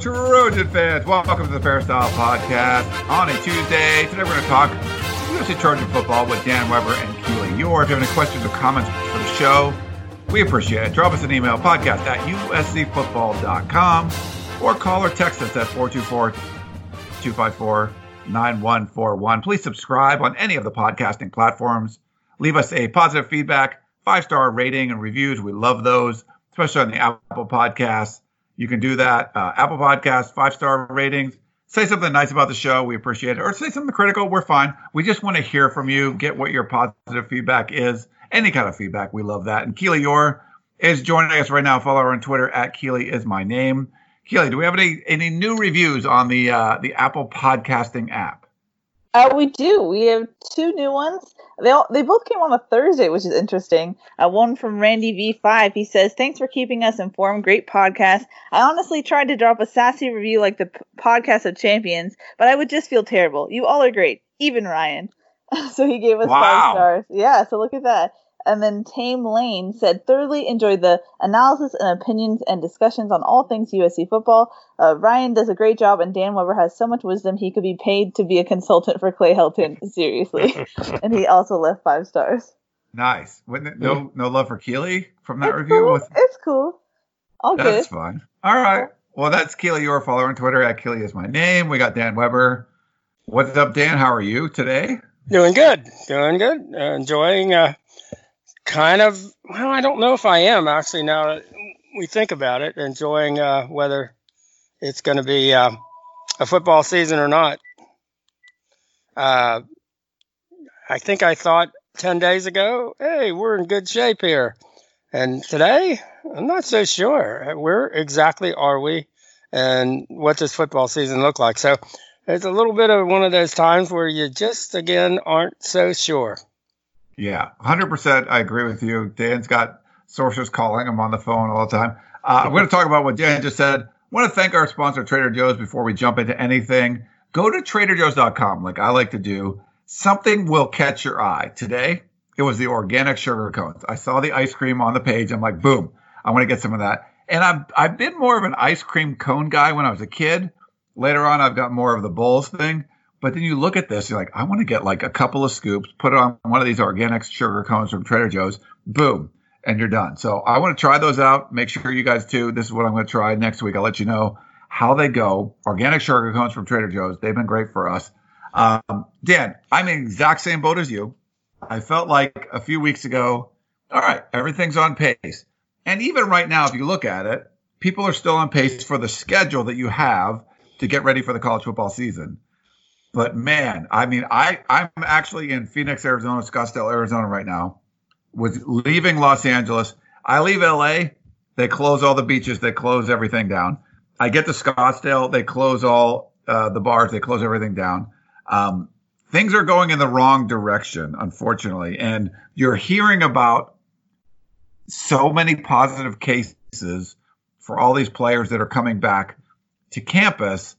Trojan fans. Welcome to the Peristyle Podcast on a Tuesday. Today we're going to talk USC Trojan football with Dan Weber and Keely Eure. If you have any questions or comments for the show, we appreciate it. Drop us an email, podcast at uscfootball.com, or call or text us at 424 254 9141. Please subscribe on any of the podcasting platforms. Leave us a positive feedback, five star rating, and reviews. We love those, especially on the Apple Podcasts. You can do that. Uh, Apple Podcasts, five star ratings. Say something nice about the show. We appreciate it. Or say something critical. We're fine. We just want to hear from you, get what your positive feedback is. Any kind of feedback. We love that. And Keely Eure is joining us right now. Follow her on Twitter at Keely is my name. Keely, do we have any any new reviews on the uh, the Apple podcasting app? Uh, we do. We have two new ones. They all, they both came on a Thursday, which is interesting. Uh, one from Randy V5. He says, "Thanks for keeping us informed. Great podcast. I honestly tried to drop a sassy review like the p- podcast of champions, but I would just feel terrible. You all are great, even Ryan." so he gave us Wow. five stars. Yeah. So look at that. And then Tame Lane said, thoroughly enjoyed the analysis and opinions and discussions on all things USC football. Uh, Ryan does a great job, and Dan Weber has so much wisdom he could be paid to be a consultant for Clay Helton. Seriously. and he also left five stars. Nice. Wouldn't it- no no love for Keely from that it's review. Cool. With- It's cool. All That's good. fun. All right. Well, that's Keely Eure. Follow her on Twitter at Keely is my name. We got Dan Weber. What's up, Dan? How are you today? Doing good, doing good. Uh, enjoying, uh, kind of. Well, I don't know if I am actually. Now we think about it, enjoying uh, whether it's going to be uh, a football season or not. Uh, I think I thought ten days ago, "Hey, we're in good shape here," and today I'm not so sure. Where exactly are we, and what does football season look like? So it's a little bit of one of those times where you just again aren't so sure. Yeah, 100%. I agree with you. Dan's got sources calling him on the phone all the time. Uh, I'm going to talk about what Dan just said. I want to thank our sponsor, Trader Joe's, before we jump into anything. Go to traderjoe's.com, like I like to do. Something will catch your eye. Today, it was the organic sugar cones. I saw the ice cream on the page. I'm like, boom, I want to get some of that. And I've, I've been more of an ice cream cone guy when I was a kid. Later on, I've got more of the bowls thing. But then you look at this, you're like, I want to get like a couple of scoops, put it on one of these organic sugar cones from Trader Joe's, boom, and you're done. So I want to try those out. Make sure you guys too. This is what I'm going to try next week. I'll let you know how they go. Organic sugar cones from Trader Joe's. They've been great for us. Um, Dan, I'm in exact same boat as you. I felt like a few weeks ago, all right, everything's on pace. And even right now, if you look at it, people are still on pace for the schedule that you have to get ready for the college football season. But man, I mean, I I'm actually in Phoenix, Arizona, Scottsdale, Arizona right now. Was leaving Los Angeles. I leave LA. They close all the beaches. They close everything down. I get to Scottsdale. They close all uh, the bars. They close everything down. Um, things are going in the wrong direction, unfortunately. And you're hearing about so many positive cases for all these players that are coming back to campus.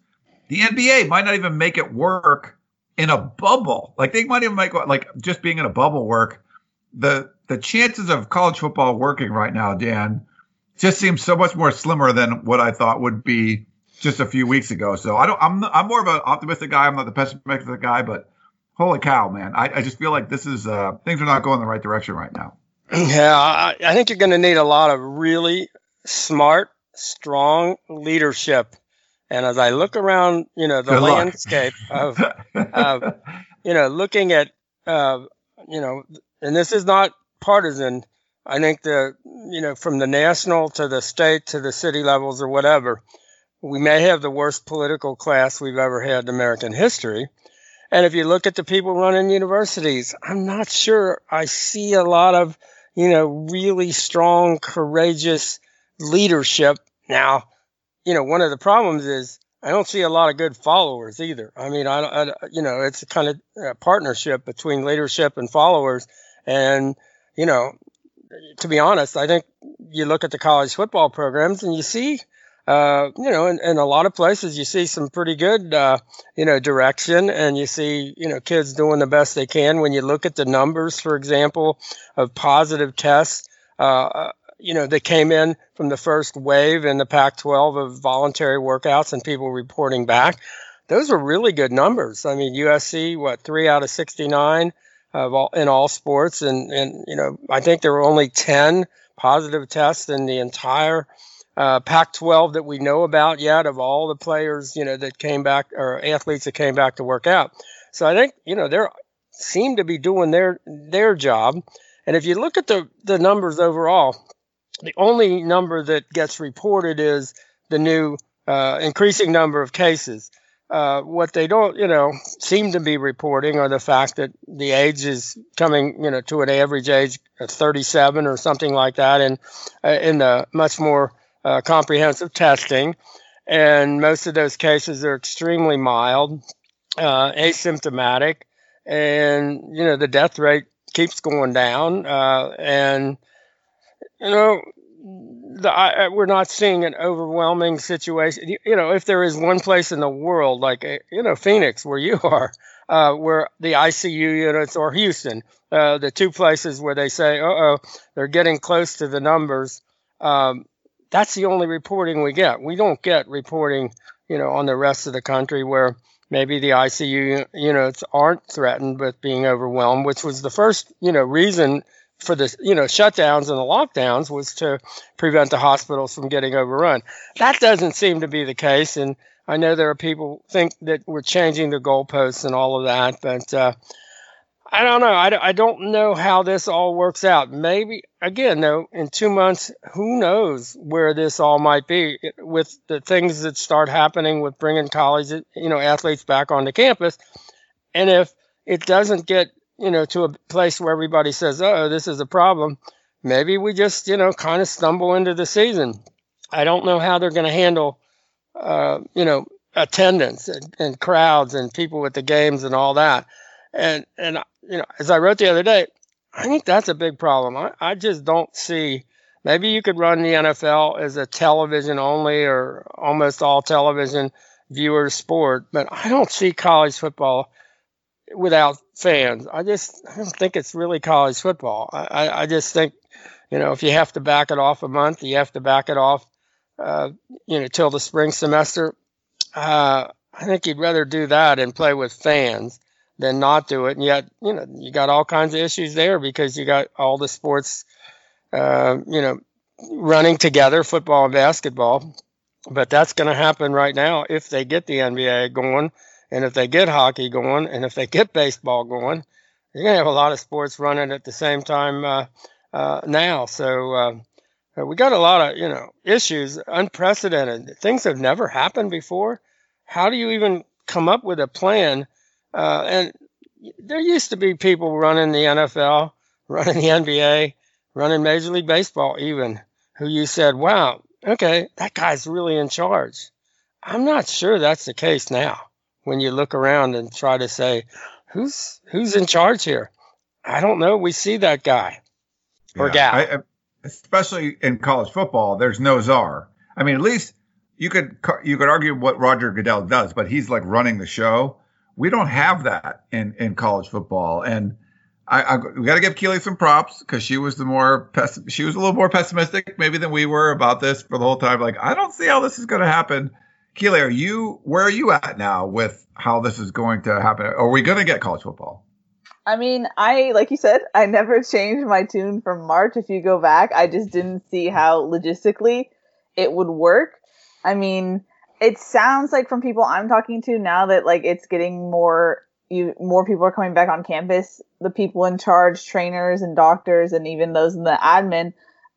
The NBA might not even make it work in a bubble. Like they might even make like just being in a bubble work. The the chances of college football working right now, Dan, just seems so much more slimmer than what I thought would be just a few weeks ago. So I don't. I'm I'm more of an optimistic guy. I'm not the pessimistic guy, but holy cow, man! I, I just feel like this is uh, things are not going the right direction right now. Yeah, I, I think you're going to need a lot of really smart, strong leadership. And as I look around, you know, the Good landscape of, of, you know, looking at, uh, you know, and this is not partisan. I think the, you know, from the national to the state to the city levels or whatever, we may have the worst political class we've ever had in American history. And if you look at the people running universities, I'm not sure I see a lot of, you know, really strong, courageous leadership. Now, you know, one of the problems is I don't see a lot of good followers either. I mean, I, I you know, it's a kind of a partnership between leadership and followers. And, you know, to be honest, I think you look at the college football programs and you see, uh, you know, in, in, a lot of places you see some pretty good, uh, you know, direction and you see, you know, kids doing the best they can. When you look at the numbers, for example, of positive tests, uh, you know, that came in from the first wave in the Pac 12 of voluntary workouts and people reporting back. Those were really good numbers. I mean, USC, what, three out of 69 of all, in all sports. And, and, you know, I think there were only 10 positive tests in the entire uh, Pac 12 that we know about yet of all the players, you know, that came back or athletes that came back to work out. So I think, you know, they seem to be doing their, their job. And if you look at the, the numbers overall, the only number that gets reported is the new uh, increasing number of cases. Uh, what they don't, you know, seem to be reporting are the fact that the age is coming, you know, to an average age of 37 or something like that, and uh, in the much more uh, comprehensive testing, and most of those cases are extremely mild, uh, asymptomatic, and you know the death rate keeps going down, uh, and you know, the, I, we're not seeing an overwhelming situation. You, you, know, if there is one place in the world, like eh, you know Phoenix, where you are, uh, where the ICU units, or Houston, uh, the two places where they say, "Uh "Oh, they're getting close to the numbers." Um, that's the only reporting we get. We don't get reporting, you know, on the rest of the country where maybe the ICU units aren't threatened with being overwhelmed, which was the first, you know, reason for the you know shutdowns and the lockdowns was to prevent the hospitals from getting overrun. That doesn't seem to be the case, and I know there are people think that we're changing the goalposts and all of that, but uh, I don't know. I, I don't know how this all works out. Maybe again, though, in two months, who knows where this all might be with the things that start happening with bringing college, you know, athletes back onto campus, and if it doesn't get you know, to a place where everybody says, oh, this is a problem, maybe we just, you know, kind of stumble into the season. I don't know how they're going to handle, uh, you know, attendance and, and, crowds and people with the games and all that. And, and, you know, as I wrote the other day, I think that's a big problem. I, I just don't see, maybe you could run the NFL as a television only or almost all television viewers sport, but I don't see college football without fans. I just I don't think it's really college football. I, I just think, you know, if you have to back it off a month, you have to back it off, uh, you know, till the spring semester. Uh, I think you'd rather do that and play with fans than not do it. And yet, you know, you got all kinds of issues there because you got all the sports, uh, you know, running together, football and basketball. But that's going to happen right now if they get the NBA going and if they get hockey going, and if they get baseball going, you're going to have a lot of sports running at the same time uh, uh, now. So uh, we got a lot of you know issues, unprecedented things have never happened before. How do you even come up with a plan? Uh, and there used to be people running the NFL, running the NBA, running Major League Baseball, even who you said, "Wow, okay, that guy's really in charge." I'm not sure that's the case now when you look around and try to say, who's who's in charge here? I don't know. We see that guy or yeah, gal. I, especially in college football, there's no czar. I mean, at least you could you could argue what Roger Goodell does, but he's like running the show. We don't have that in in college football, and I, I we got to give Keely some props because she was the more pessim- she was a little more pessimistic maybe than we were about this for the whole time. Like, I don't see how this is going to happen. Keely, are you where are you at now with how this is going to happen? Are we going to get college football? I mean, I like you said, I never changed my tune from March. If you go back, I just didn't see how logistically it would work. I mean, it sounds like from people I'm talking to now that like it's getting more you more people are coming back on campus. The people in charge, trainers and doctors, and even those in the admin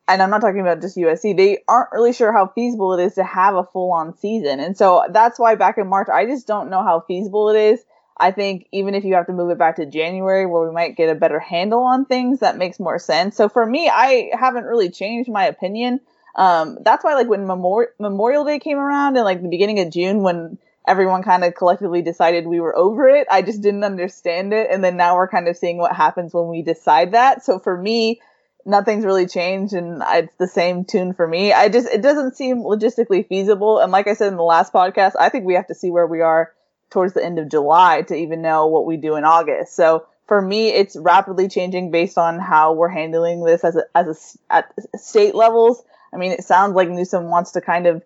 and I'm not talking about just USC, they aren't really sure how feasible it is to have a full on season. And so that's why back in March, I just don't know how feasible it is. I think even if you have to move it back to January where we might get a better handle on things, that makes more sense. So for me, I haven't really changed my opinion. Um, that's why like when Memorial Memorial Day came around and like the beginning of June when everyone kind of collectively decided we were over it, I just didn't understand it. And then now we're kind of seeing what happens when we decide that. So for me, nothing's really changed and it's the same tune for me. I just, it doesn't seem logistically feasible. And like I said in the last podcast, I think we have to see where we are towards the end of July to even know what we do in August. So for me, it's rapidly changing based on how we're handling this as a, as a, at state levels. I mean, it sounds like Newsom wants to kind of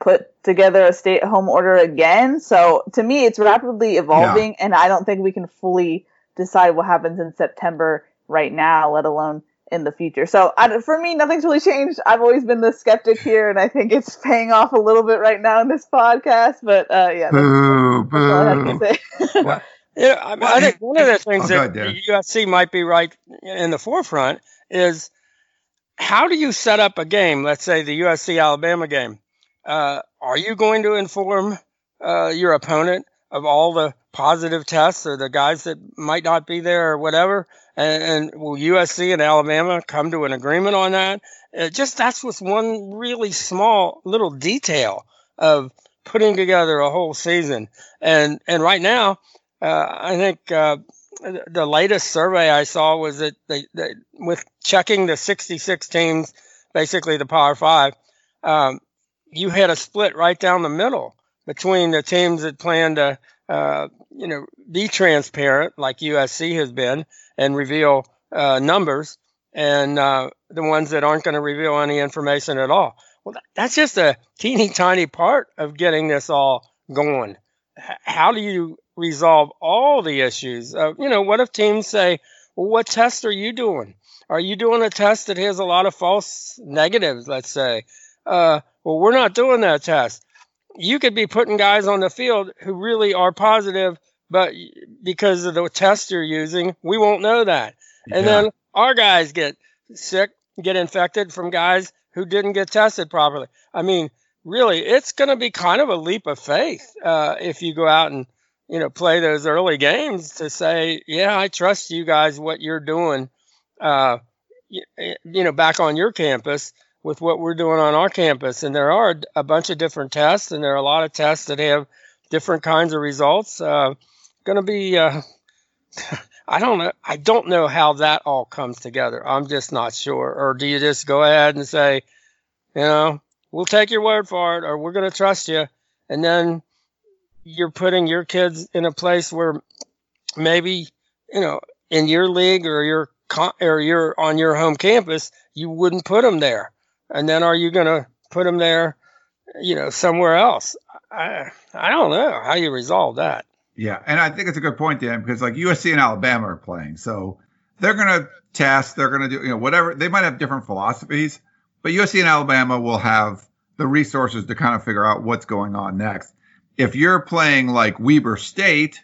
put together a stay at home order again. So to me, it's rapidly evolving yeah. and I don't think we can fully decide what happens in September right now, let alone in the future. So I, for me, nothing's really changed. I've always been the skeptic here, and I think it's paying off a little bit right now in this podcast. But uh, yeah, boo, boo. all I have to say. yeah, I, mean, I, think one of the things oh, that the USC might be right in the forefront is how do you set up a game? Let's say the USC Alabama game. Uh, are you going to inform uh, your opponent of all the positive tests or the guys that might not be there or whatever? And, and will USC and Alabama come to an agreement on that? Uh, just that's with one really small little detail of putting together a whole season. And and right now, uh, I think uh, the latest survey I saw was that they, they, with checking the 66 teams, basically the Power Five, um, you had a split right down the middle between the teams that plan to, uh, you know, be transparent like USC has been and reveal uh, numbers, and uh, the ones that aren't going to reveal any information at all. Well, that's just a teeny tiny part of getting this all going. How do you resolve all the issues? Uh, you know, what if teams say, well, what test are you doing? Are you doing a test that has a lot of false negatives, let's say? Uh, well, we're not doing that test. You could be putting guys on the field who really are positive, but because of the test you're using, we won't know that. And yeah. then our guys get sick, get infected from guys who didn't get tested properly. I mean, really, it's going to be kind of a leap of faith uh, if you go out and you know play those early games to say, yeah, I trust you guys what you're doing. Uh, you, you know, back on your campus with what we're doing on our campus. And there are a bunch of different tests, and there are a lot of tests that have different kinds of results. Uh, going to be, uh, I don't know. I don't know how that all comes together. I'm just not sure. Or do you just go ahead and say, you know, we'll take your word for it, or we're going to trust you, and then you're putting your kids in a place where maybe, you know, in your league or your or you're on your home campus, you wouldn't put them there and then are you going to put them there, you know, somewhere else? I I don't know how you resolve that. Yeah, and I think it's a good point, Dan, because like USC and Alabama are playing, so they're going to test, they're going to do you know whatever. They might have different philosophies, but USC and Alabama will have the resources to kind of figure out what's going on next. If you're playing like Weber State,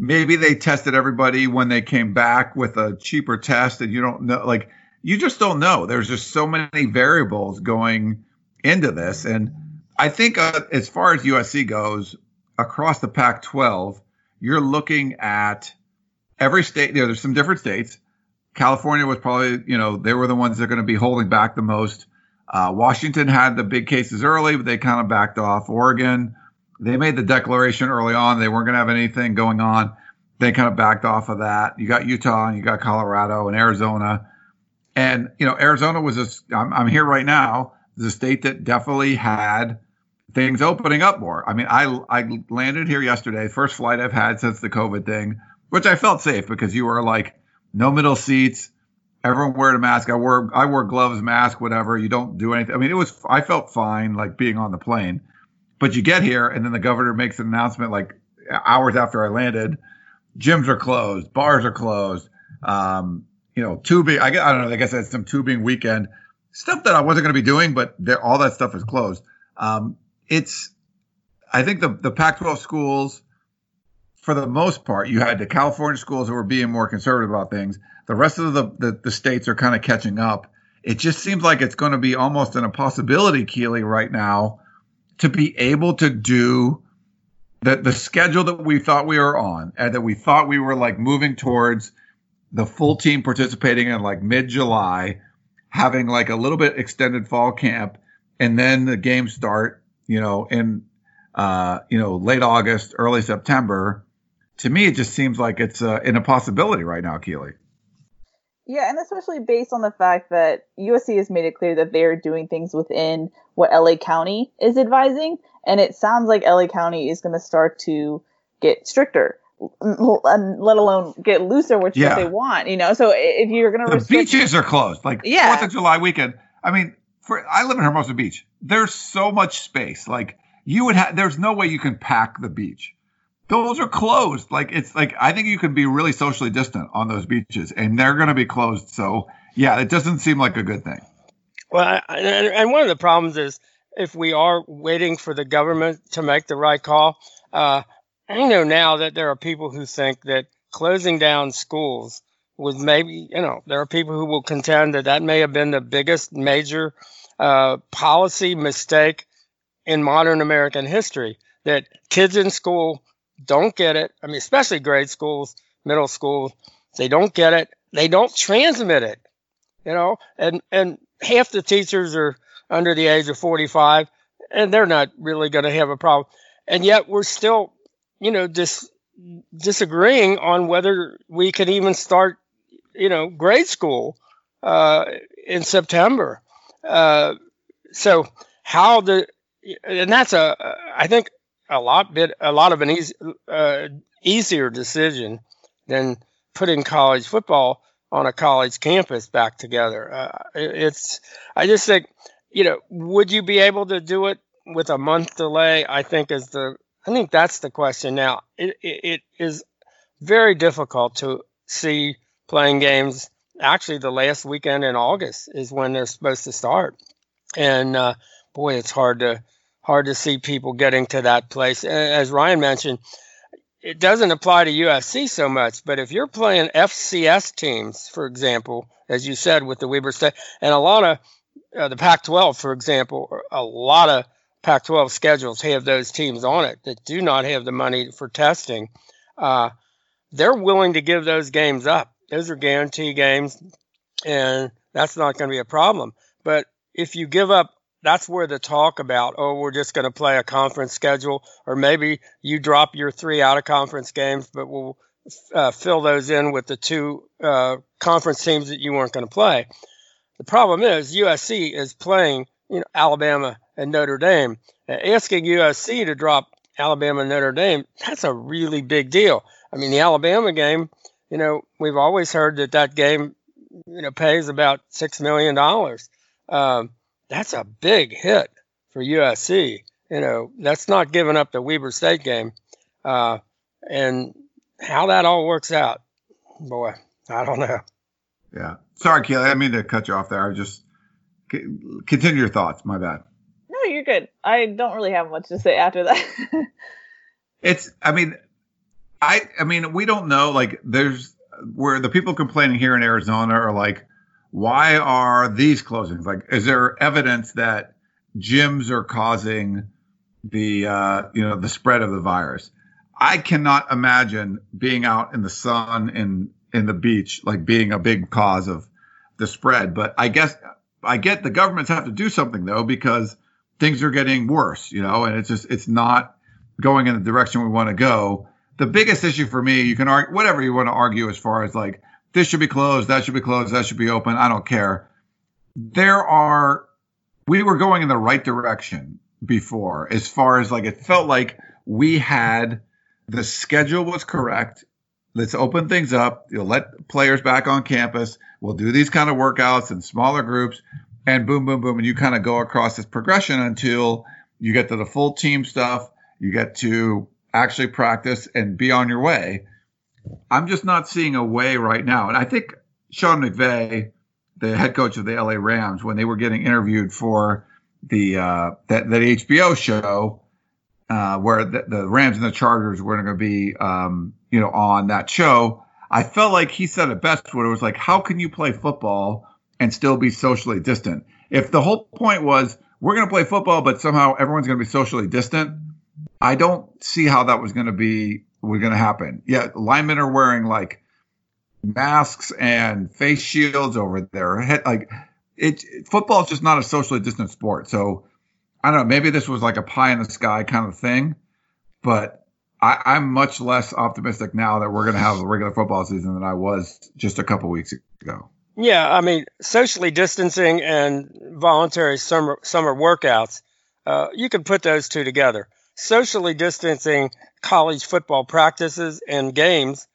maybe they tested everybody when they came back with a cheaper test, and you don't know like you just don't know. There's just so many variables going into this. And I think uh, as far as USC goes, across the Pac 12, you're looking at every state. You know, there's some different states. California was probably, you know, they were the ones that are going to be holding back the most. Uh, Washington had the big cases early, but they kind of backed off. Oregon, they made the declaration early on they weren't going to have anything going on. They kind of backed off of that. You got Utah and you got Colorado and Arizona and you know, Arizona was a. I'm, I'm here right now. The state that definitely had things opening up more. I mean, I I landed here yesterday, first flight I've had since the COVID thing, which I felt safe because you were like no middle seats, everyone wearing a mask. I wore I wore gloves, mask, whatever. You don't do anything. I mean, it was I felt fine like being on the plane, but you get here and then the governor makes an announcement like hours after I landed, gyms are closed, bars are closed. Um, you know, tubing. I, I don't know. I guess that's some tubing weekend stuff that I wasn't going to be doing, but all that stuff is closed. Um, it's, I think the the Pac-12 schools, for the most part, you had the California schools who were being more conservative about things. The rest of the the, the states are kind of catching up. It just seems like it's going to be almost an impossibility, Keely, right now, to be able to do the the schedule that we thought we were on and that we thought we were like moving towards the full team participating in like mid July. having like a little bit extended fall camp, and then the games start, you know, in uh, you know late August, early September. To me, it just seems like it's uh, an impossibility right now, Keely. Yeah, and especially based on the fact that USC has made it clear that they're doing things within what LA County is advising, and it sounds like LA County is going to start to get stricter, and let alone get looser, which yeah. they want. You know, so if you're going to the restrict- beaches are closed, like yeah. Fourth of July weekend. I mean, for I live in Hermosa Beach. There's so much space. Like you would have. There's no way you can pack the beach those are closed. Like it's like I think you can be really socially distant on those beaches, and they're going to be closed. So yeah, it doesn't seem like a good thing. Well, and one of the problems is if we are waiting for the government to make the right call. Uh, I know now that there are people who think that closing down schools was maybe, you know, there are people who will contend that that may have been the biggest major uh, policy mistake in modern American history. That kids in school don't get it. I mean, especially grade schools, middle schools, they don't get it. They don't transmit it, you know, and, and half the teachers are under the age of 45 and they're not really going to have a problem. And yet we're still, you know, dis- disagreeing on whether we can even start, you know, grade school uh, in September. Uh, so how the, and that's a, I think a lot bit a lot of an easy, uh, easier decision than putting college football on a college campus back together. Uh, it's I just think you know would you be able to do it with a month delay? I think is the I think that's the question now. It, it, it is very difficult to see playing games. Actually, the last weekend in August is when they're supposed to start, and uh, boy, it's hard to hard to see people getting to that place. As Ryan mentioned, it doesn't apply to USC so much, but if you're playing FCS teams, for example, as you said with the Weber State, and a lot of uh, the Pac-12, for example, a lot of Pac-12 schedules have those teams on it that do not have the money for testing. Uh, they're willing to give those games up. Those are guarantee games, and that's not going to be a problem. But if you give up that's where the talk about oh we're just going to play a conference schedule or maybe you drop your three out of conference games but we'll uh, fill those in with the two uh, conference teams that you weren't going to play the problem is usc is playing you know alabama and notre dame asking usc to drop alabama and notre dame that's a really big deal i mean the alabama game you know we've always heard that that game you know pays about six million dollars um, that's a big hit for USC. You know, that's not giving up the Weber State game. Uh, and how that all works out, boy, I don't know. Yeah. Sorry, Keely. I mean to cut you off there. I just continue your thoughts. My bad. No, you're good. I don't really have much to say after that. it's, I mean, I, I mean, we don't know. Like, there's where the people complaining here in Arizona are like, why are these closings? Like, is there evidence that gyms are causing the uh, you know the spread of the virus? I cannot imagine being out in the sun in in the beach like being a big cause of the spread. But I guess I get the governments have to do something though because things are getting worse, you know, and it's just it's not going in the direction we want to go. The biggest issue for me, you can argue whatever you want to argue as far as like this should be closed, that should be closed, that should be open. I don't care. There are, we were going in the right direction before, as far as like it felt like we had the schedule was correct. Let's open things up. You'll let players back on campus. We'll do these kind of workouts in smaller groups, and boom, boom, boom, and you kind of go across this progression until you get to the full team stuff. You get to actually practice and be on your way. I'm just not seeing a way right now. And I think Sean McVay, the head coach of the LA Rams, when they were getting interviewed for the uh, that that HBO show, uh, where the, the, Rams and the Chargers were going to be, um, you know, on that show, I felt like he said it best. When it was like, how can you play football and still be socially distant? If the whole point was we're going to play football, but somehow everyone's going to be socially distant, I don't see how that was going to be were going to happen. Yeah, linemen are wearing like masks and face shields over their head. Like it football is just not a socially distant sport. So I don't know. Maybe this was like a pie in the sky kind of thing, but I, I'm much less optimistic now that we're going to have a regular football season than I was just a couple weeks ago. Yeah, I mean, socially distancing and voluntary summer summer workouts, uh, you can put those two together. Socially distancing college football practices and games,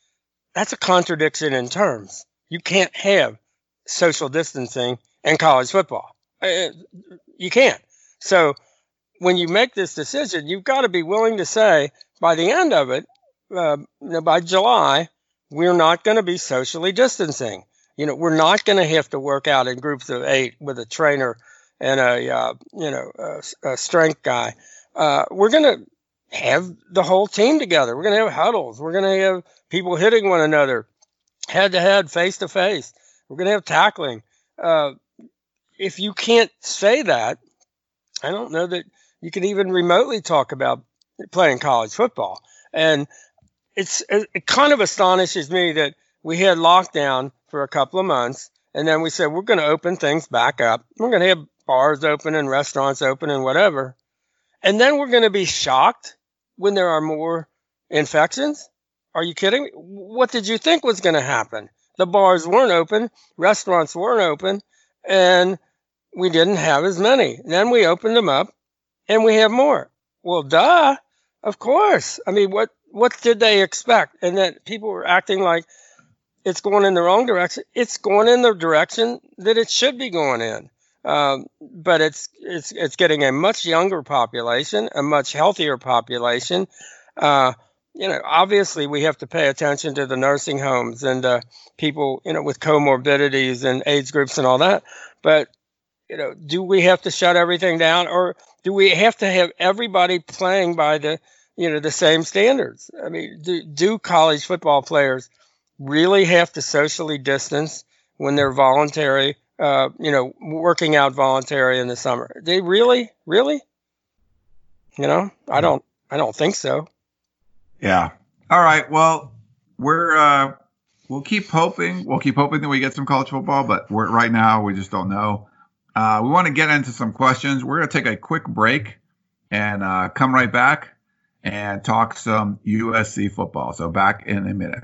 that's a contradiction in terms. You can't have social distancing and college football. Uh, you can't. So when you make this decision, you've got to be willing to say by the end of it, uh, by July, we're not going to be socially distancing. You know, we're not going to have to work out in groups of eight with a trainer and a uh, you know a, a strength guy. Uh, we're going to have the whole team together. We're going to have huddles. We're going to have people hitting one another, head to head, face to face. We're going to have tackling. Uh, if you can't say that, I don't know that you can even remotely talk about playing college football. And it's it kind of astonishes me that we had lockdown for a couple of months, and then we said we're going to open things back up. We're going to have bars open and restaurants open and whatever. And then we're going to be shocked when there are more infections. Are you kidding? What did you think was going to happen? The bars weren't open, restaurants weren't open, and we didn't have as many. And Then we opened them up and we have more. Well, duh. Of course. I mean, what what did they expect? And that people were acting like it's going in the wrong direction. It's going in the direction that it should be going in. Um, but it's it's it's getting a much younger population, a much healthier population. Uh, you know, obviously we have to pay attention to the nursing homes and uh, people, you know, with comorbidities and age groups and all that. But you know, do we have to shut everything down, or do we have to have everybody playing by the you know the same standards? I mean, do, do college football players really have to socially distance when they're voluntary, uh, you know, working out voluntary in the summer. They really, really, you know, I don't, I don't think so. Yeah. All right. Well, we're uh, we'll keep hoping. We'll keep hoping that we get some college football, but right now we just don't know. Uh, we want to get into some questions. We're going to take a quick break and uh, come right back and talk some USC football. So back in a minute.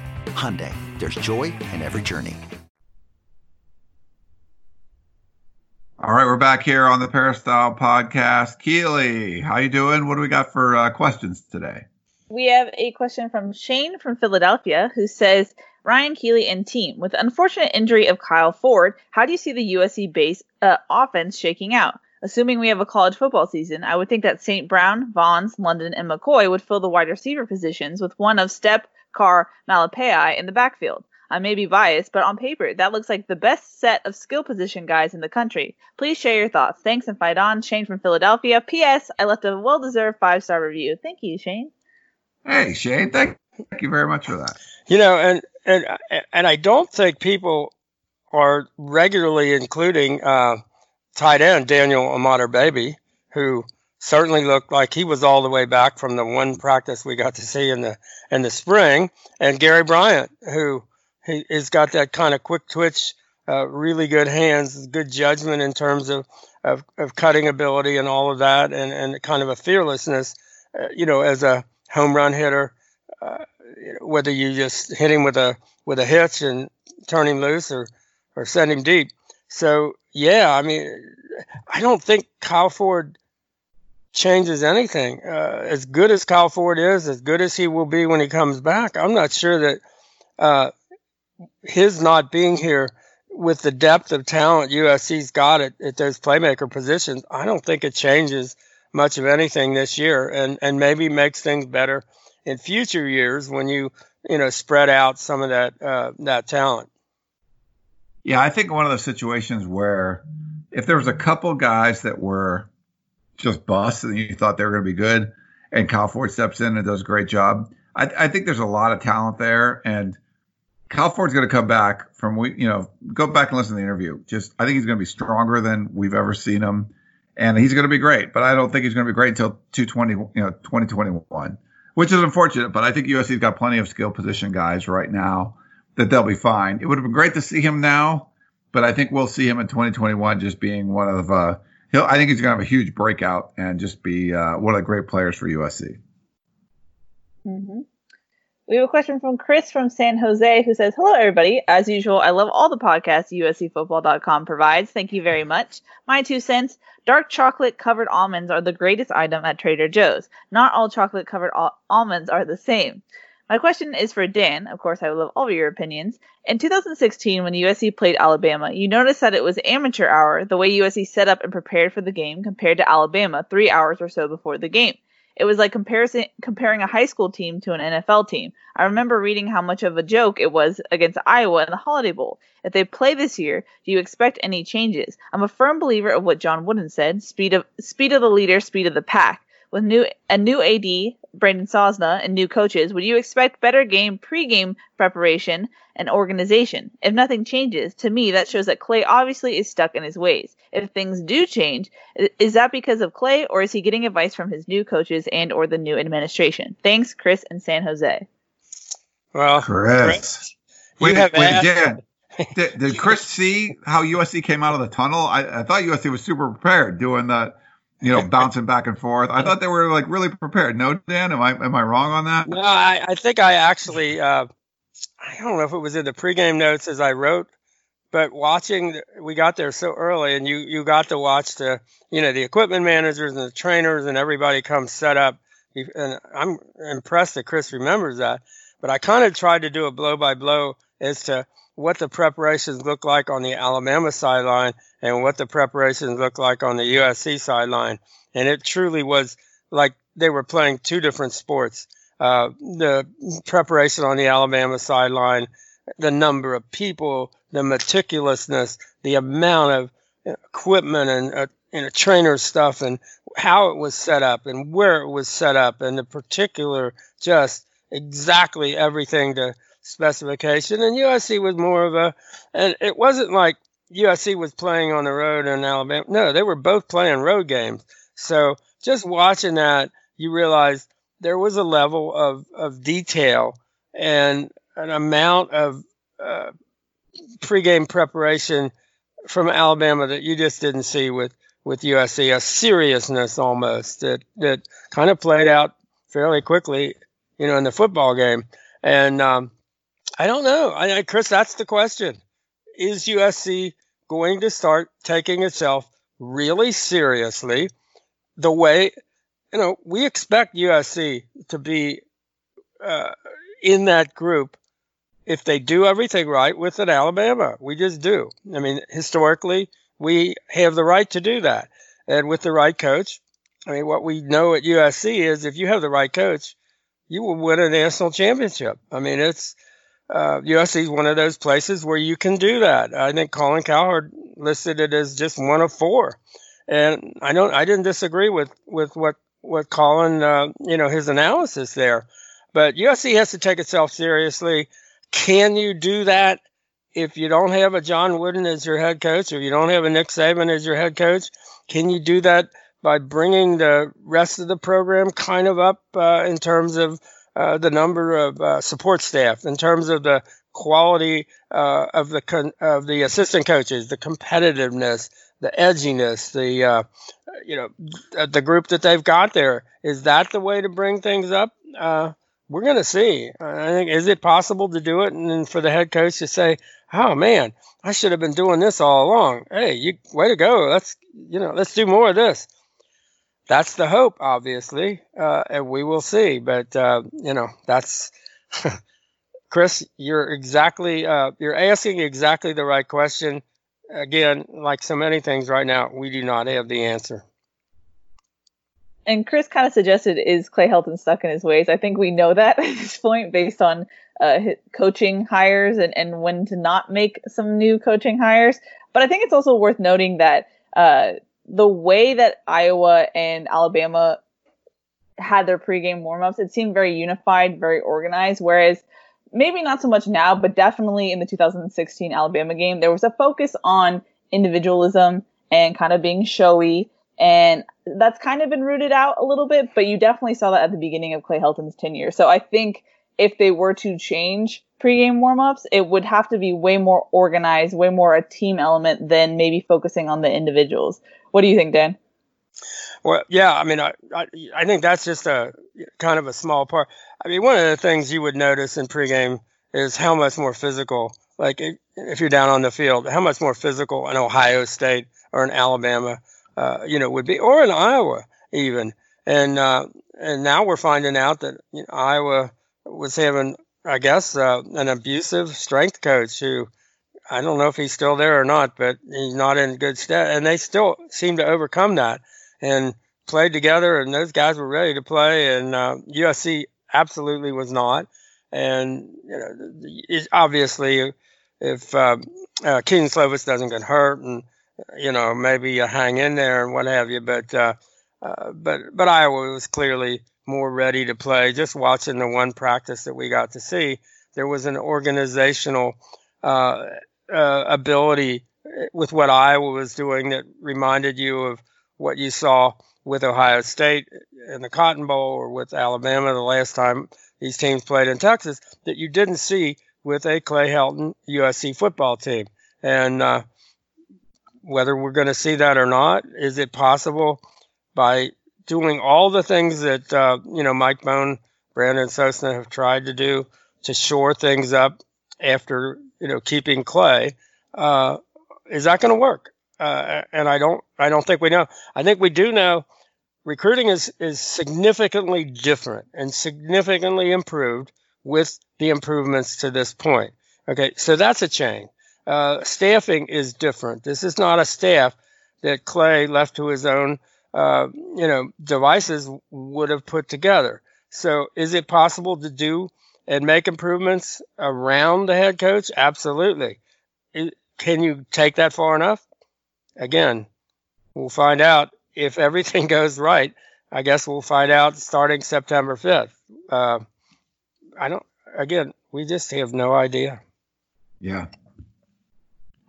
Hyundai, there's joy in every journey. All right, we're back here on the Peristyle podcast. Keely, how you doing? What do we got for uh, questions today? We have a question from Shane from Philadelphia who says, Ryan Keely and team, with the unfortunate injury of Kyle Ford, how do you see the USC base uh, offense shaking out? Assuming we have a college football season, I would think that St. Brown, Vaughns, London, and McCoy would fill the wide receiver positions with one of Stepp, Carr, Malepeai in the backfield. I may be biased, but on paper, that looks like the best set of skill position guys in the country. Please share your thoughts. Thanks and fight on. Shane from Philadelphia. P.S. I left a well deserved five star review. Thank you, Shane. Hey, Shane. Thank, thank you very much for that. You know, and and and I don't think people are regularly including uh, tight end Daniel Imatorbhebhe, who certainly looked like he was all the way back from the one practice we got to see in the in the spring, and Gary Bryant, who he, has got that kind of quick twitch, uh, really good hands, good judgment in terms of, of, of, cutting ability and all of that, and, and kind of a fearlessness, uh, you know, as a home run hitter, uh, whether you just hit him with a with a hitch and turn him loose or or send him deep. So yeah, I mean, I don't think Kyle Ford changes anything. Uh, as good as Kyle Ford is, as good as he will be when he comes back, I'm not sure that uh, his not being here with the depth of talent USC's got at, at those playmaker positions, I don't think it changes much of anything this year, and and maybe makes things better in future years when you you know spread out some of that uh, that talent. Yeah, I think one of those situations where if there was a couple guys that were just bust and you thought they were going to be good, and Kyle Ford steps in and does a great job, I, I think there's a lot of talent there, and Kyle Ford's going to come back from we, you know, go back and listen to the interview. Just, I think he's going to be stronger than we've ever seen him, and he's going to be great. But I don't think he's going to be great until 220, you know, 2021, which is unfortunate. But I think USC's got plenty of skill position guys right now that they'll be fine. It would have been great to see him now, but I think we'll see him in 2021 just being one of, uh, he'll, I think he's going to have a huge breakout and just be uh, one of the great players for USC. Mm-hmm. We have a question from Chris from San Jose who says, Hello, everybody. As usual, I love all the podcasts USCFootball.com provides. Thank you very much. My two cents dark chocolate covered almonds are the greatest item at Trader Joe's. Not all chocolate covered al- almonds are the same. My question is for Dan. Of course, I would love all of your opinions. In 2016, when USC played Alabama, you noticed that it was amateur hour the way USC set up and prepared for the game compared to Alabama three hours or so before the game. It was like comparison comparing a high school team to an NFL team. I remember reading how much of a joke it was against Iowa in the Holiday Bowl. If they play this year, do you expect any changes? I'm a firm believer of what John Wooden said: speed of speed of the leader, speed of the pack. With new a new AD, Brandon Sosna, and new coaches, would you expect better game pre-game preparation and organization? If nothing changes, to me that shows that Clay obviously is stuck in his ways. If things do change, is that because of Clay or is he getting advice from his new coaches and or the new administration? Thanks, Chris and San Jose. Well, Chris, wait, wait, Dan, did, did Chris see how USC came out of the tunnel? I, I thought USC was super prepared doing that you know, bouncing back and forth. I thought they were like really prepared. No, Dan, am I am I wrong on that? No, I, I think I actually uh, I don't know if it was in the pregame notes as I wrote, but watching we got there so early, and you you got to watch the you know the equipment managers and the trainers and everybody come set up. And I'm impressed that Chris remembers that. But I kind of tried to do a blow by blow as to what the preparations look like on the Alabama sideline and what the preparations look like on the USC sideline. And it truly was like they were playing two different sports. Uh, the preparation on the Alabama sideline, the number of people, the meticulousness, the amount of equipment and uh, know, trainer stuff and how it was set up and where it was set up and the particular just exactly everything to specification. And USC was more of a, and it wasn't like USC was playing on the road in Alabama. No, they were both playing road games. So just watching that, you realize there was a level of, of detail and an amount of uh, pregame preparation from Alabama that you just didn't see with, with USC, a seriousness almost that, that kind of played out fairly quickly, you know, in the football game. And um, I don't know. I, Chris, that's the question. Is USC going to start taking itself really seriously the way, you know, we expect USC to be uh, in that group if they do everything right with an Alabama. We just do. I mean, historically, we have the right to do that. And with the right coach, I mean, what we know at USC is if you have the right coach, you will win a national championship. I mean, it's uh, USC is one of those places where you can do that. I think Colin Cowherd listed it as just one of four, and I don't. I didn't disagree with with what what Colin, uh, you know, his analysis there. But USC has to take itself seriously. Can you do that if you don't have a John Wooden as your head coach, or you don't have a Nick Saban as your head coach? Can you do that by bringing the rest of the program kind of up uh, in terms of uh, the number of uh, support staff, in terms of the quality uh, of the con- of the assistant coaches, the competitiveness, the edginess, the uh, you know the group that they've got there. Is that the way to bring things up? Uh, we're going to see. I think is it possible to do it, and for the head coach to say, oh man, I should have been doing this all along. Hey, you way to go. Let's you know, let's do more of this. That's the hope, obviously, uh, and we will see. But uh, you know, that's Chris. You're exactly uh, you're asking exactly the right question. Again, like so many things right now, we do not have the answer. And Chris kind of suggested, is Clay Helton stuck in his ways? I think we know that at this point based on uh, coaching hires and, and when to not make some new coaching hires. But I think it's also worth noting that uh, the way that Iowa and Alabama had their pregame warmups, it seemed very unified, very organized. Whereas maybe not so much now, but definitely in the 2016 Alabama game, there was a focus on individualism and kind of being showy. And that's kind of been rooted out a little bit, but you definitely saw that at the beginning of Clay Helton's tenure. So I think if they were to change pregame warmups, it would have to be way more organized, way more a team element than maybe focusing on the individuals. What do you think, Dan? Well, yeah, I mean, I, I, I think that's just a kind of a small part. I mean, one of the things you would notice in pregame is how much more physical, like if you're down on the field, how much more physical an Ohio State or an Alabama, uh, you know, would be, or in Iowa even. And uh, and now we're finding out that you know, Iowa was having, I guess, uh, an abusive strength coach who I don't know if he's still there or not, but he's not in good stead. And they still seem to overcome that and played together. And those guys were ready to play. And uh, USC absolutely was not. And you know, obviously, if uh, uh, Slovis doesn't get hurt, and you know maybe you hang in there and what have you, but uh, uh, but but Iowa was clearly more ready to play. Just watching the one practice that we got to see, there was an organizational uh, ability with what Iowa was doing that reminded you of what you saw with Ohio State in the Cotton Bowl or with Alabama the last time these teams played in Texas that you didn't see with a Clay Helton USC football team. And uh, whether we're going to see that or not, is it possible by doing all the things that uh, you know Mike Bohn, Brandon Sosna have tried to do to shore things up after you know, keeping Clay, uh, is that going to work? Uh, and I don't, I don't think we know. I think we do know recruiting is is significantly different and significantly improved with the improvements to this point. Okay, so that's a change. Uh, staffing is different. This is not a staff that Clay, left to his own, uh, you know, devices, would have put together. So, is it possible to do and make improvements around the head coach? Absolutely. can you take that far enough? Again, we'll find out if everything goes right. I guess we'll find out starting September 5th. Uh, I don't, again, we just have no idea. Yeah.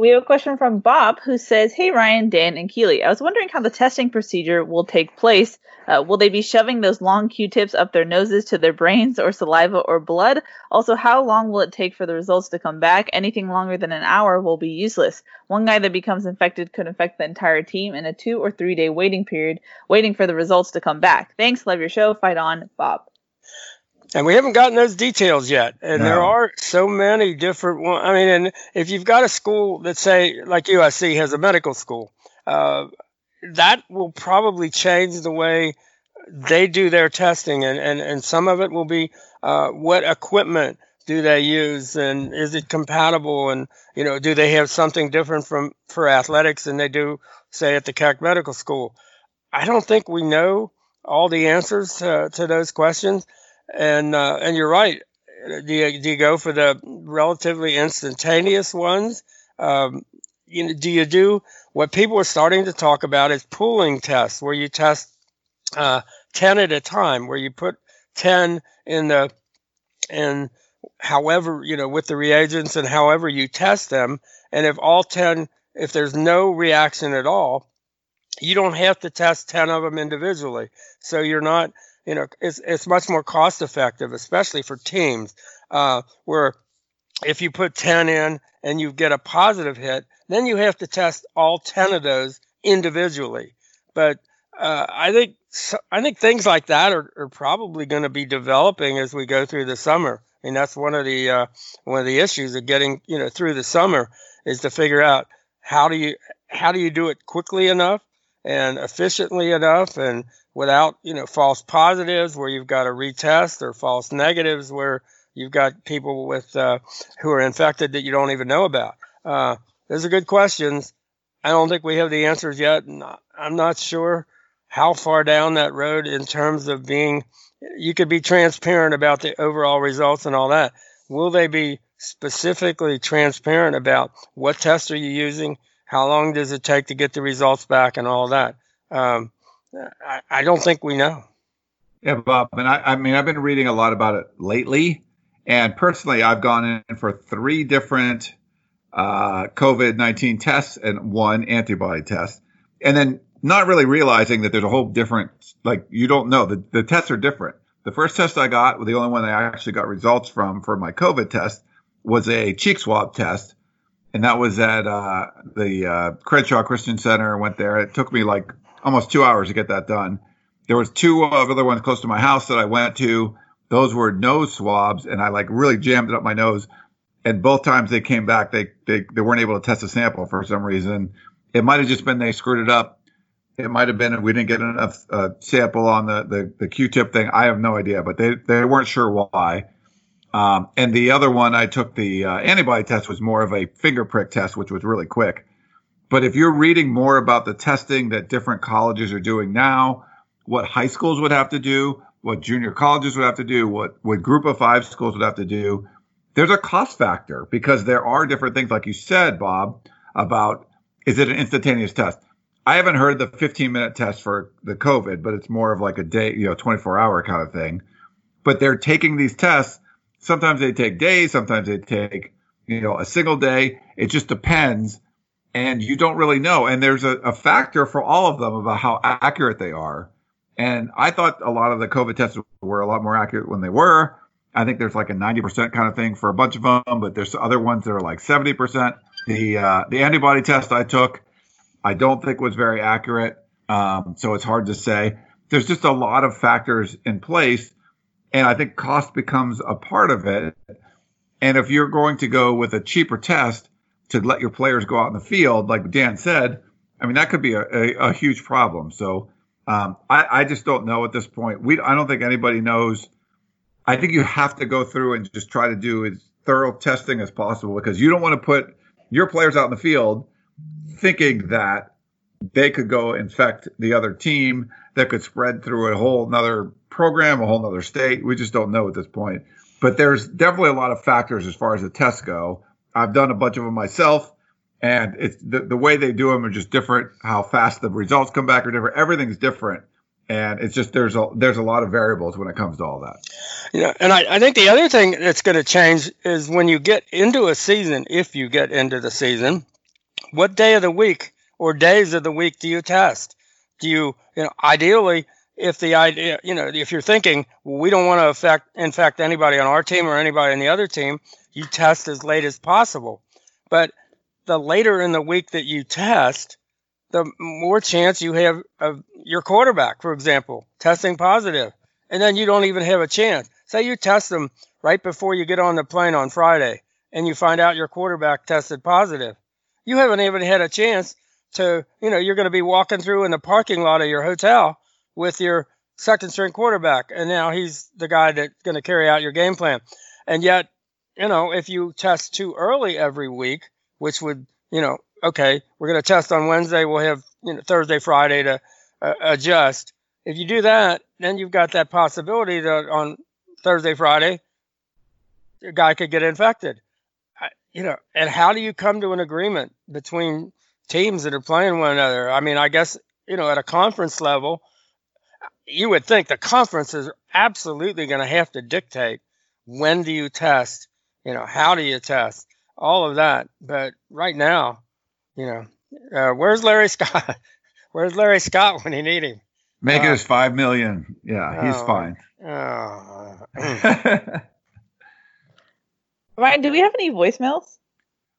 We have a question from Bob who says, Hey, Ryan, Dan, and Keely. I was wondering how the testing procedure will take place. Uh, will they be shoving those long Q tips up their noses to their brains or saliva or blood? Also, how long will it take for the results to come back? Anything longer than an hour will be useless. One guy that becomes infected could infect the entire team in a two or three day waiting period, waiting for the results to come back. Thanks. Love your show. Fight on, Bob and we haven't gotten those details yet. And no. there are so many different ones. I mean, and if you've got a school that say like USC has a medical school, uh, that will probably change the way they do their testing, and and, and some of it will be uh, what equipment do they use and is it compatible and you know do they have something different from for athletics than they do say at the Keck Medical School? I don't think we know all the answers to, to those questions and uh, and you're right. Do you, do you go for the relatively instantaneous ones? Um, you know, do you do what people are starting to talk about is pooling tests, where you test uh, ten at a time, where you put ten in the and however you know with the reagents and however you test them, and if all ten, if there's no reaction at all, you don't have to test ten of them individually. So you're not you know, it's, it's much more cost effective, especially for teams, uh, where if you put 10 in and you get a positive hit, then you have to test all 10 of those individually. But uh, I think I think things like that are, are probably going to be developing as we go through the summer. and that's one of the uh, one of the issues of getting you know through the summer is to figure out how do you how do you do it quickly enough and efficiently enough and without you know false positives where you've got a retest or false negatives where you've got people with uh, who are infected that you don't even know about. Uh, those are good questions. I don't think we have the answers yet. I'm not sure how far down that road in terms of being. You could be transparent about the overall results and all that. Will they be specifically transparent about what tests are you using? How long does it take to get the results back and all that? Um, I, I, don't think we know. Yeah, Bob. And I, I mean, I've been reading a lot about it lately. And personally, I've gone in for three different uh, COVID 19 tests and one antibody test. And then not really realizing that there's a whole different, like, you don't know. The, the tests are different. The first test I got, the only one I actually got results from for my COVID test, was a cheek swab test. And that was at uh, the uh, Crenshaw Christian Center. I went there. It took me like almost two hours to get that done. There was two of other ones close to my house that I went to. Those were nose swabs, and I like really jammed it up my nose. And both times they came back, they they, they weren't able to test a sample for some reason. It might have just been they screwed it up. It might have been we didn't get enough uh, sample on the, the the Q-tip thing. I have no idea, but they they weren't sure why. Um, and the other one, I took the uh, antibody test was more of a finger prick test, which was really quick. But if you're reading more about the testing that different colleges are doing now, what high schools would have to do, what junior colleges would have to do, what what group of five schools would have to do, there's a cost factor because there are different things, like you said, Bob, about is it an instantaneous test? I haven't heard the 15 minute test for the COVID, but it's more of like a day, you know, 24 hour kind of thing. But they're taking these tests Sometimes they take days, sometimes they take, you know, a single day. It just depends. And you don't really know. And there's a, a factor for all of them about how accurate they are. And I thought a lot of the COVID tests were a lot more accurate when they were. I think there's like a 90% kind of thing for a bunch of them, but there's other ones that are like 70%. The uh, the antibody test I took, I don't think was very accurate. Um, so it's hard to say. There's just a lot of factors in place and I think cost becomes a part of it. And if you're going to go with a cheaper test to let your players go out in the field, like Dan said, I mean, that could be a, a, a huge problem. So um, I, I, just don't know at this point. We I don't think anybody knows. I think you have to go through and just try to do as thorough testing as possible because you don't want to put your players out in the field thinking that they could go infect the other team that could spread through a whole another program, a whole other state. We just don't know at this point. But there's definitely a lot of factors as far as the tests go. I've done a bunch of them myself, and it's the, the way they do them are just different. How fast the results come back are different. Everything's different, and it's just there's a there's a lot of variables when it comes to all that. Yeah, and I, I think the other thing that's going to change is when you get into a season, if you get into the season, what day of the week or days of the week do you test? Do you, you know, ideally if the idea, you know, if you're thinking, well, we don't want to affect, infect anybody on our team or anybody on the other team, you test as late as possible. But the later in the week that you test, the more chance you have of your quarterback, for example, testing positive, and then you don't even have a chance. Say you test them right before you get on the plane on Friday, and you find out your quarterback tested positive. You haven't even had a chance to, you know, you're going to be walking through in the parking lot of your hotel with your second string quarterback, and now he's the guy that's going to carry out your game plan. And yet, you know, if you test too early every week, which would, you know, okay, we're going to test on Wednesday, we'll have you know Thursday, Friday to uh, adjust. If you do that, then you've got that possibility that on Thursday, Friday, a guy could get infected. you know, and how do you come to an agreement between teams that are playing one another? I mean, I guess you know at a conference level, you would think the conference is absolutely going to have to dictate when do you test, you know, how do you test, all of that. But right now, you know, uh, where's Larry Scott? where's Larry Scott when you need him? Make uh, it as five million. Yeah, he's oh, fine. Oh. Ryan, do we have any voicemails?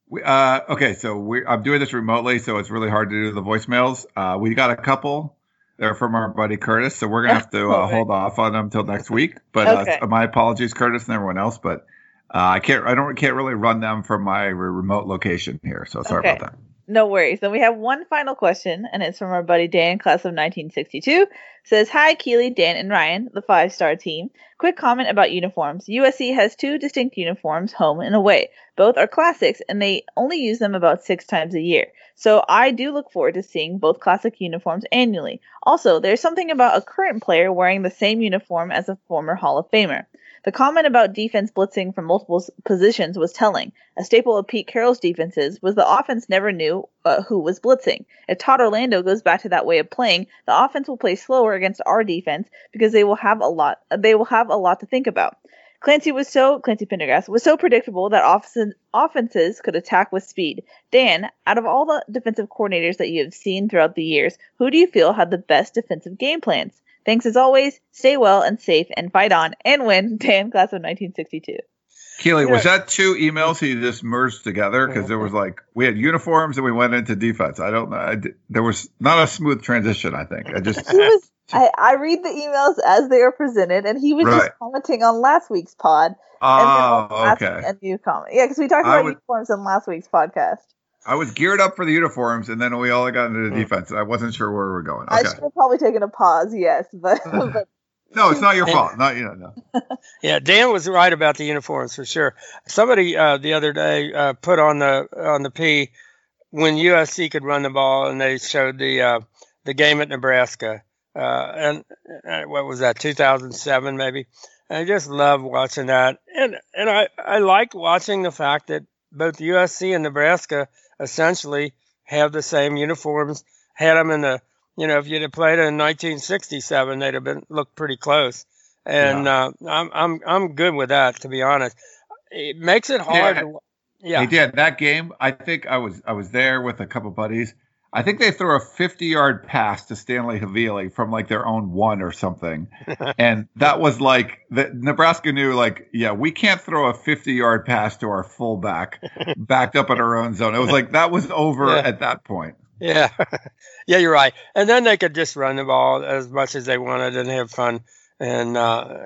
We, uh, okay, so we I'm doing this remotely, so it's really hard to do the voicemails. Uh, we got a couple. They're from our buddy Curtis, so we're gonna have to uh, hold off on them until next week. But uh, Okay. uh, my apologies, Curtis, and everyone else. But Uh, I can't, I don't, can't really run them from my remote location here. So sorry Okay. about that. No worries. Then we have one final question, and it's from our buddy Dan, class of 1962. Says, Hi, Keely, Dan, and Ryan, the five star team. Quick comment about uniforms. USC has two distinct uniforms, home and away. Both are classics, and they only use them about six times a year. So I do look forward to seeing both classic uniforms annually. Also, there's something about a current player wearing the same uniform as a former Hall of Famer. The comment about defense blitzing from multiple positions was telling. A staple of Pete Carroll's defenses was the offense never knew uh, who was blitzing. If Todd Orlando goes back to that way of playing, the offense will play slower against our defense because they will have a lot. They will have a lot to think about. Clancy was so Clancy Pendergast was so predictable that offenses, offenses could attack with speed. Dan, out of all the defensive coordinators that you have seen throughout the years, who do you feel had the best defensive game plans? Thanks as always. Stay well and safe and fight on and win. Dan, class of 1962. Keely, was that two emails he just merged together? Because there was like we had uniforms and we went into defense. I don't know. I did, there was not a smooth transition. I think I just He was. I, I read the emails as they are presented, and he was Right. just commenting on last week's pod. and oh asking okay. A new comment. Yeah, because we talked about would- uniforms in last week's podcast. I was geared up for the uniforms, and then we all got into the defense. and I wasn't sure where we were going. I should have probably taken a pause, yes, but, but No, it's not your fault. Not you know. No. Yeah, Dan was right about the uniforms for sure. Somebody uh, the other day uh, put on the on the P when USC could run the ball, and they showed the uh, the game at Nebraska, uh, and uh, what was that, 2007 maybe. And I just love watching that, and and I I like watching the fact that both USC and Nebraska essentially have the same uniforms. Had them in the you know if you'd have played in 1967, they'd have been looked pretty close and uh, I'm I'm I'm good with that to be honest. It makes it hard. Yeah. To, yeah, He did that game. I think I was I was there with a couple buddies. I think they threw a 50 yard pass to Stanley Havili from like their own one or something, and that was like the Nebraska knew like yeah we can't throw a 50 yard pass to our fullback backed up in our own zone. It was like that was over Yeah. at that point. yeah, yeah. You're right. And then they could just run the ball as much as they wanted and have fun. And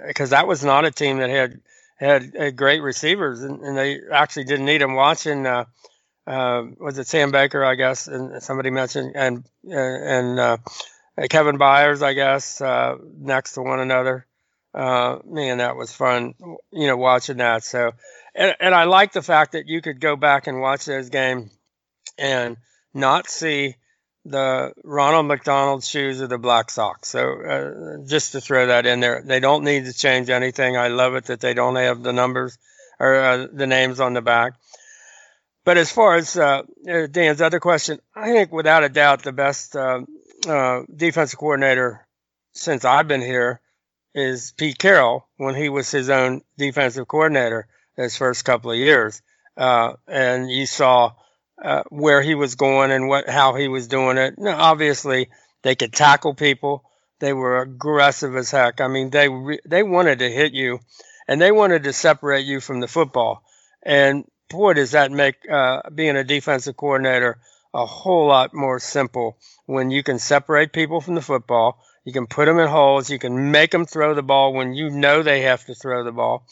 because that was not a team that had had uh, great receivers, and, and they actually didn't need them. Watching uh, uh, was it Sam Baker, I guess, and somebody mentioned, and and uh, Kevin Byers, I guess, uh, next to one another. Uh, man, that was fun, you know, watching that. So, and, and I like the fact that you could go back and watch those games and not see the Ronald McDonald shoes or the black socks. So uh, just to throw that in there, they don't need to change anything. I love it that they don't have the numbers or uh, the names on the back. But as far as uh, uh, Dan's other question, I think without a doubt the best uh, uh, defensive coordinator since I've been here is Pete Carroll when he was his own defensive coordinator his first couple of years. Uh, and you saw uh, where he was going and what how he was doing it. Now, obviously, they could tackle people. They were aggressive as heck. I mean, they re- they wanted to hit you, and they wanted to separate you from the football. And boy, does that make uh, being a defensive coordinator a whole lot more simple when you can separate people from the football. You can put them in holes. You can make them throw the ball when you know they have to throw the ball,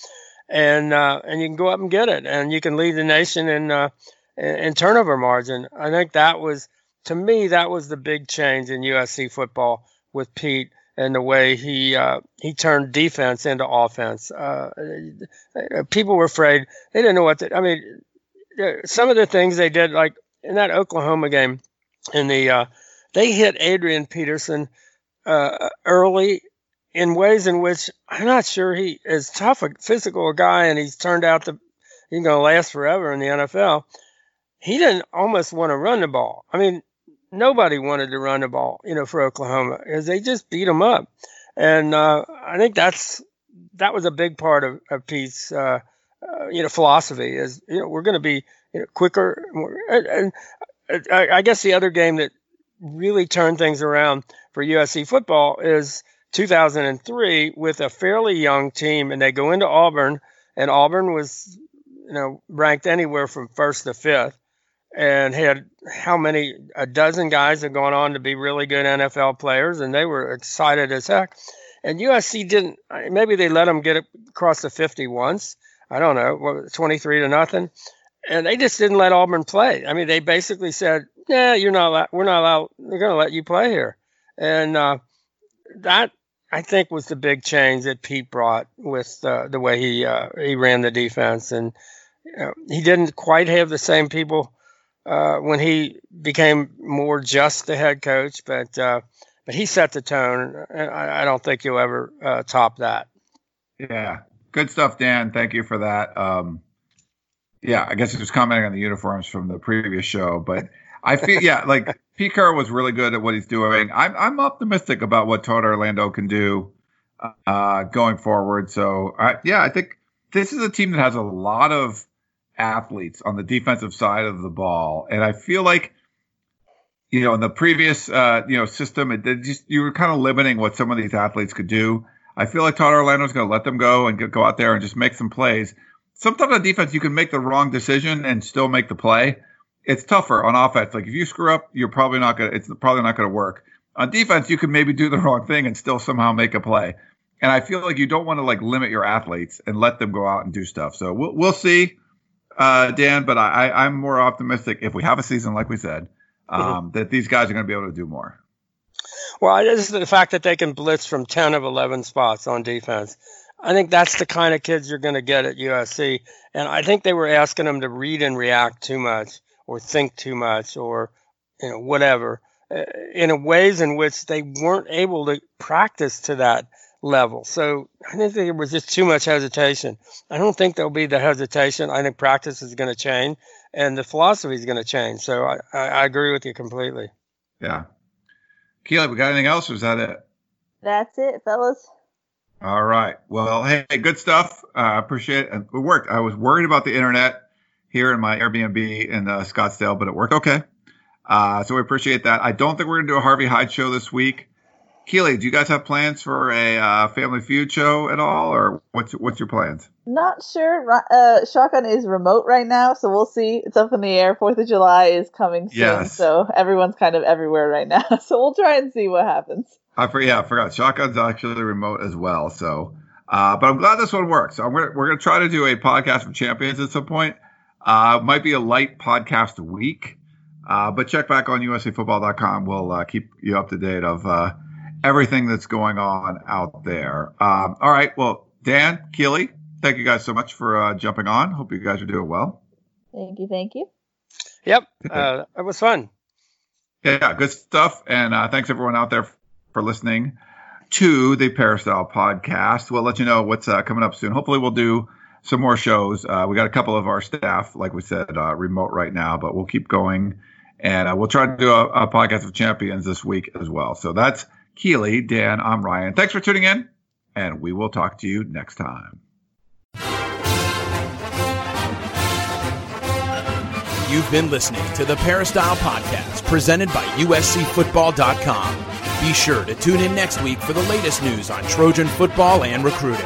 and uh, and you can go up and get it, and you can lead the nation in uh, in in turnover margin. I think that was to me that was the big change in USC football with Pete and the way he uh, he turned defense into offense. Uh, uh, people were afraid; they didn't know what. To, I mean, uh, some of the things they did, like in that Oklahoma game, in the uh, they hit Adrian Peterson uh, early in ways in which I'm not sure he is tough a physical guy, and he's turned out to he's going to last forever in the NFL. He didn't almost want to run the ball. I mean, nobody wanted to run the ball, you know, for Oklahoma because they just beat them up, and uh, I think that's that was a big part of, of Pete's uh, uh, you know philosophy is you know we're going to be you know, quicker and, and I, I guess the other game that really turned things around for USC football is 2003 with a fairly young team, and they go into Auburn, and Auburn was, you know, ranked anywhere from first to fifth, and had how many a dozen guys had gone on to be really good NFL players, and they were excited as heck. And USC didn't. Maybe they let them get across the 50 once. I don't know, 23 to nothing, and they just didn't let Auburn play. I mean, they basically said, "Yeah, you're not. Allowed, we're not allowed. They're going to let you play here," and uh, that I think was the big change that Pete brought with uh, the way he uh, he ran the defense, and you know, he didn't quite have the same people uh, when he became more just the head coach, but uh, but he set the tone, and I, I don't think you'll ever uh, top that. Yeah, good stuff, Dan. Thank you for that. Um, yeah, I guess he was commenting on the uniforms from the previous show, but I feel yeah, like Carroll was really good at what he's doing. I'm I'm optimistic about what Todd Orlando can do uh, going forward. So I, yeah, I think this is a team that has a lot of athletes on the defensive side of the ball, and I feel like you know in the previous uh, you know system, it, just you were kind of limiting what some of these athletes could do. I feel like Todd Orlando is going to let them go and go out there and just make some plays. Sometimes on defense, you can make the wrong decision and still make the play. It's tougher on offense. Like if you screw up, you're probably not going. to It's probably not going to work. On defense, you can maybe do the wrong thing and still somehow make a play. And I feel like you don't want to like limit your athletes and let them go out and do stuff. So we'll, we'll see uh, Dan, but I, I'm more optimistic if we have a season like we said um, mm-hmm. that these guys are going to be able to do more. Well, just the fact that they can blitz from 10 of 11 spots on defense. I think that's the kind of kids you're going to get at USC. And I think they were asking them to read and react too much or think too much or, you know, whatever uh, in ways in which they weren't able to practice to that level. So I think there was just too much hesitation. I don't think there'll be the hesitation. I think practice is going to change and the philosophy is going to change. So I, I, I, agree with you completely. Yeah. Keely, we got anything else or is that it? That's it, fellas. All right. Well, hey, good stuff. I uh, appreciate it. It worked. I was worried about the internet here in my Airbnb in uh, Scottsdale, but it worked okay. Uh, so we appreciate that. I don't think we're going to do a Harvey Hyde show this week. Keely, do you guys have plans for a uh, Family Feud show at all, or what's what's your plans? Not sure. Uh, Shotgun is remote right now, so we'll see. It's up in the air. Fourth of July is coming soon, yes. so everyone's kind of everywhere right now. So we'll try and see what happens. I forgot. Yeah, I forgot. Shotgun's actually remote as well. So, uh, but I'm glad this one works. So we're we're gonna try to do a podcast for champions at some point. Uh, might be a light podcast week, uh, but check back on USCFootball.com. We'll uh, keep you up to date of uh, everything that's going on out there. Um, all right. Well, Dan, Keely, thank you guys so much for uh, jumping on. Hope you guys are doing well. Thank you. Thank you. Yep. Uh, it was fun. Yeah, good stuff. And uh, thanks everyone out there for listening to the Peristyle podcast. We'll let you know what's uh, coming up soon. Hopefully, we'll do some more shows. Uh, we got a couple of our staff, like we said, uh, remote right now, but we'll keep going. And uh, we'll try to do a, a, podcast of champions this week as well. So that's Keely, Dan, I'm Ryan. Thanks for tuning in, and we will talk to you next time. You've been listening to the Peristyle Podcast, presented by USCFootball.com. Be sure to tune in next week for the latest news on Trojan football and recruiting.